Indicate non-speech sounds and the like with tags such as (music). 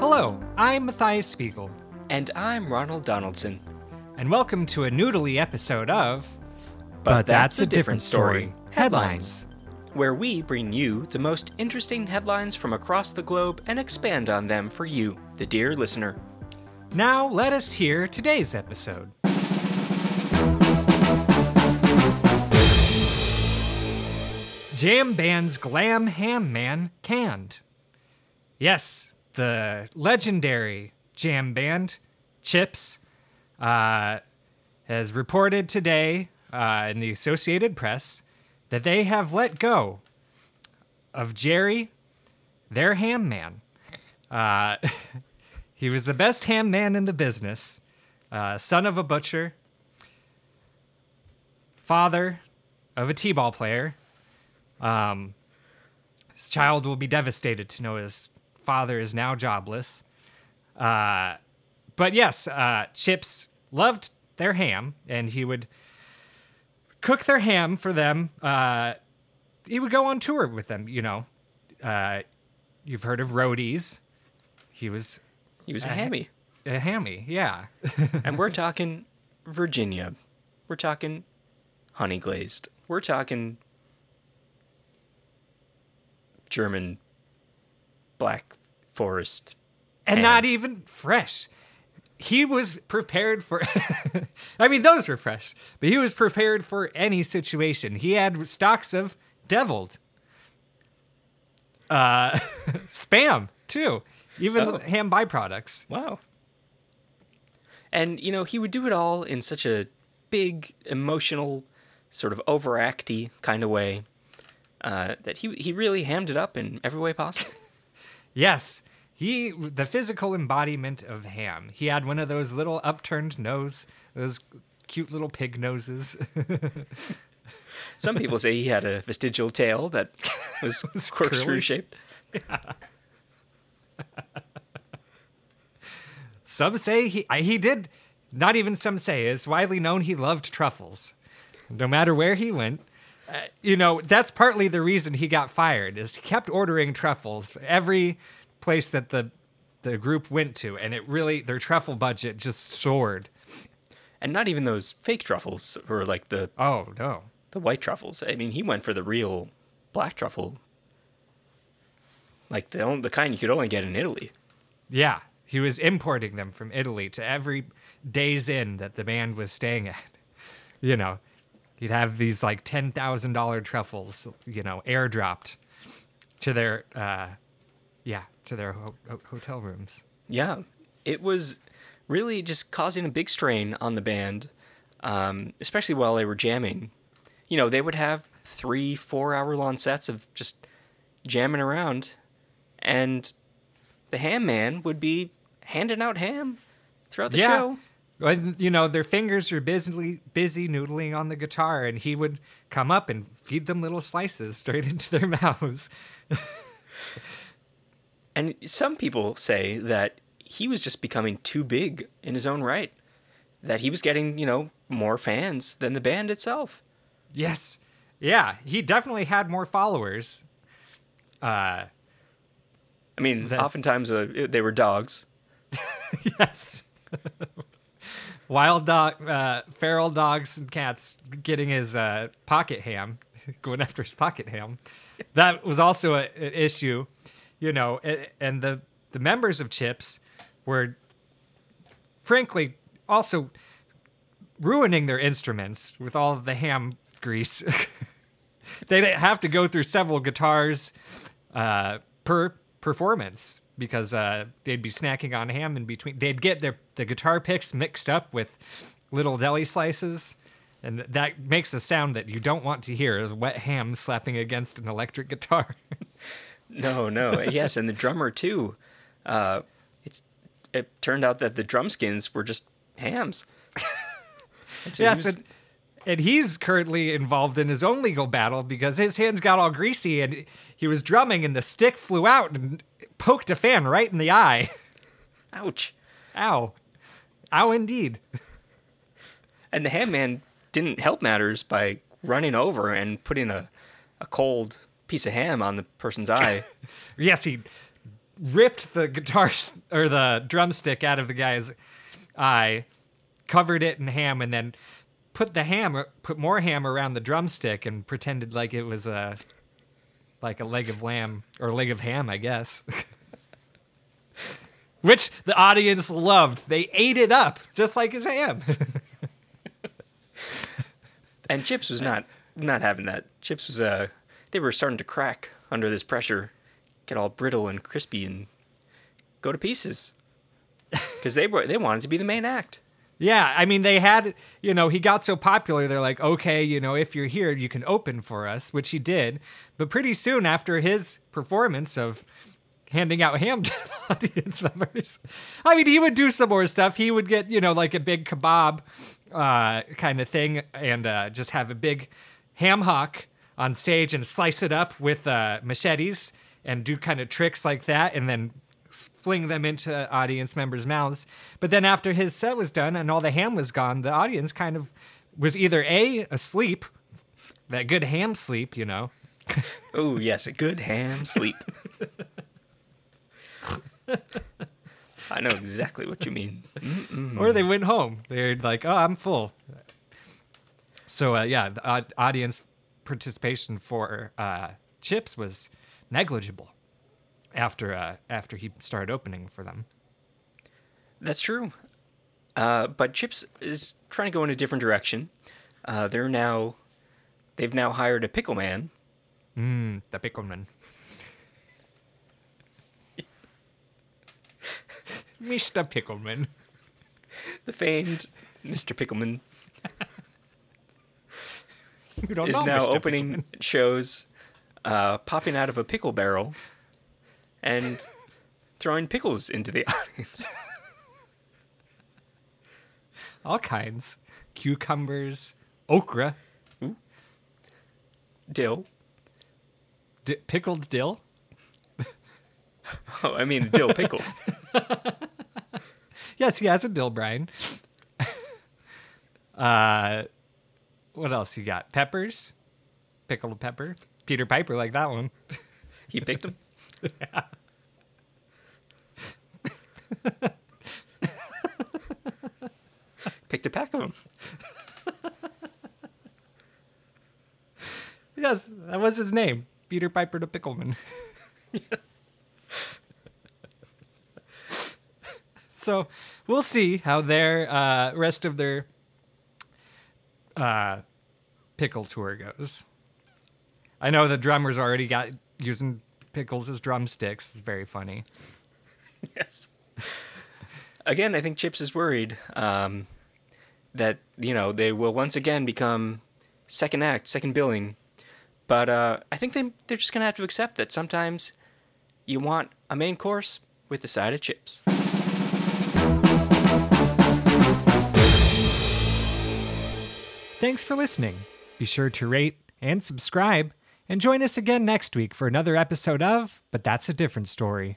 Hello, I'm Matthias Spiegel, And I'm Ronald Donaldson. and welcome to a noodly episode of But, that's, a different story. Headlines. Where we bring you the most interesting headlines from across the globe and expand on them for you, the dear listener. Now, let us hear today's episode. Jam Band's Glam Ham Man canned. Yes, the legendary jam band, Chips, uh, has reported today uh, in the Associated Press that they have let go of Jerry, their ham man. Uh, (laughs) he was the best ham man in the business, uh, son of a butcher, father of a t-ball player. Um, his child will be devastated to know his father is now jobless. Uh, but yes, uh, Chips loved their ham, and he would cook their ham for them. Uh, he would go on tour with them. You know, uh, you've heard of roadies. He was He was a hammy. a hammy, yeah. (laughs) and we're talking Virginia. We're talking honey glazed. We're talking German black forest. and not even fresh. He was prepared for. (laughs) I mean, those were fresh, but he was prepared for any situation. He had stocks of deviled, uh, (laughs) spam too, even Oh. ham byproducts. Wow. And you know, he would do it all in such a big, emotional, sort of overacty kind of way uh, that he he really hammed it up in every way possible. (laughs) Yes, he the physical embodiment of ham. He had one of those little upturned nose, those cute little pig noses. Some people say he had a vestigial tail that (laughs) was corkscrew curly. shaped. Some say he I- he did. Not even some say. It's widely known he loved truffles. No matter where he went, uh, you know that's partly the reason he got fired. Is he kept ordering truffles every place that the the group went to, and it really their truffle budget just soared. And not even those fake truffles or like the Oh no! the white truffles. I mean, he went for the real black truffle. Like the only, the kind you could only get in Italy. Yeah, he was importing them from Italy to every Days Inn that the band was staying at. (laughs) You know, he'd have these like ten thousand dollar truffles, you know, airdropped to their, uh, yeah, to their ho- ho- hotel rooms. Yeah, it was really just causing a big strain on the band, um, especially while they were jamming. You know, they would have three, four hour long sets of just jamming around, and the ham man would be handing out ham throughout the yeah. show. You know, their fingers are busy, busy noodling on the guitar, and he would come up and feed them little slices (laughs) straight into their mouths. (laughs) And some people say that he was just becoming too big in his own right, that he was getting, you know, more fans than the band itself. Yes. Yeah, he definitely had more followers. Uh, I mean, That- oftentimes uh, they were dogs. (laughs) yes. (laughs) Wild dog, uh, feral dogs and cats getting his uh, pocket ham, (laughs) going after his pocket ham. That was also a, an issue, you know. And the the members of Chips were, frankly, also ruining their instruments with all of the ham grease. (laughs) They'd have to go through several guitars uh, per performance because uh, they'd be snacking on ham in between. They'd get their the guitar picks mixed up with little deli slices, and that makes a sound that you don't want to hear: wet ham slapping against an electric guitar. (laughs) No, no. yes, and the drummer too. Uh, it's it turned out that the drum skins were just hams. And so he yes, was- and, and he's currently involved in his own legal battle because his hands got all greasy and he was drumming and the stick flew out and poked a fan right in the eye. (laughs) ouch. Ow. Ow, indeed. And the ham man didn't help matters by running over and putting a, a cold piece of ham on the person's (laughs) eye. Yes, he ripped the guitar or the drumstick out of the guy's eye, covered it in ham, and then put the ham, put more ham around the drumstick, and pretended like it was a like a leg of lamb or leg of ham, I guess. (laughs) Which the audience loved. They ate it up just like his ham. (laughs) And Chips was not not having that. Chips was uh they were starting to crack under this pressure, get all brittle and crispy and go to pieces. (laughs) Because they were they wanted to be the main act. Yeah, I mean, they had, you know, he got so popular, they're like, okay, you know, if you're here, you can open for us, which he did. But pretty soon after his performance of handing out ham (laughs) to the audience members, I mean, he would do some more stuff. He would get, you know, like a big kebab uh, kind of thing and uh, just have a big ham hock on stage and slice it up with uh, machetes and do kind of tricks like that and then fling them into audience members' mouths. But then after his set was done and all the ham was gone, the audience kind of was either A, asleep, that good ham sleep, you know. (laughs) Oh yes, a good ham sleep. (laughs) I know exactly what you mean. Or they went home. They're like, oh, I'm full. So, uh, yeah, the au- audience participation for uh, Chips was negligible after uh, after he started opening for them. That's true. Uh, but Chips is trying to go in a different direction. Uh, they're now they've now hired a pickle man. Mm, the pickleman. (laughs) Mr. Pickleman. The famed Mr. Pickleman (laughs) (laughs) You don't is now Mr. opening (laughs) shows, uh, popping out of a pickle barrel, and throwing pickles into the (laughs) audience. all kinds, cucumbers, okra, Dill. di- pickled dill. Oh, I mean dill pickle. Yes, he has a dill brine. uh, what else you got? Peppers, pickled pepper. Peter Piper like that one. He picked them. Picked a pack of them. Yes, that was his name, Peter Piper the Pickleman. (laughs) so we'll see how their uh, rest of their uh, pickle tour goes. I know the drummers already got using pickles as drumsticks. It's very funny. Yes. Again, I think Chips is worried um, that you know they will once again become second act, second billing. But uh, I think they they're just gonna have to accept that sometimes you want a main course with a side of chips. Thanks for listening. Be sure to rate and subscribe, and join us again next week for another episode of But That's a Different Story.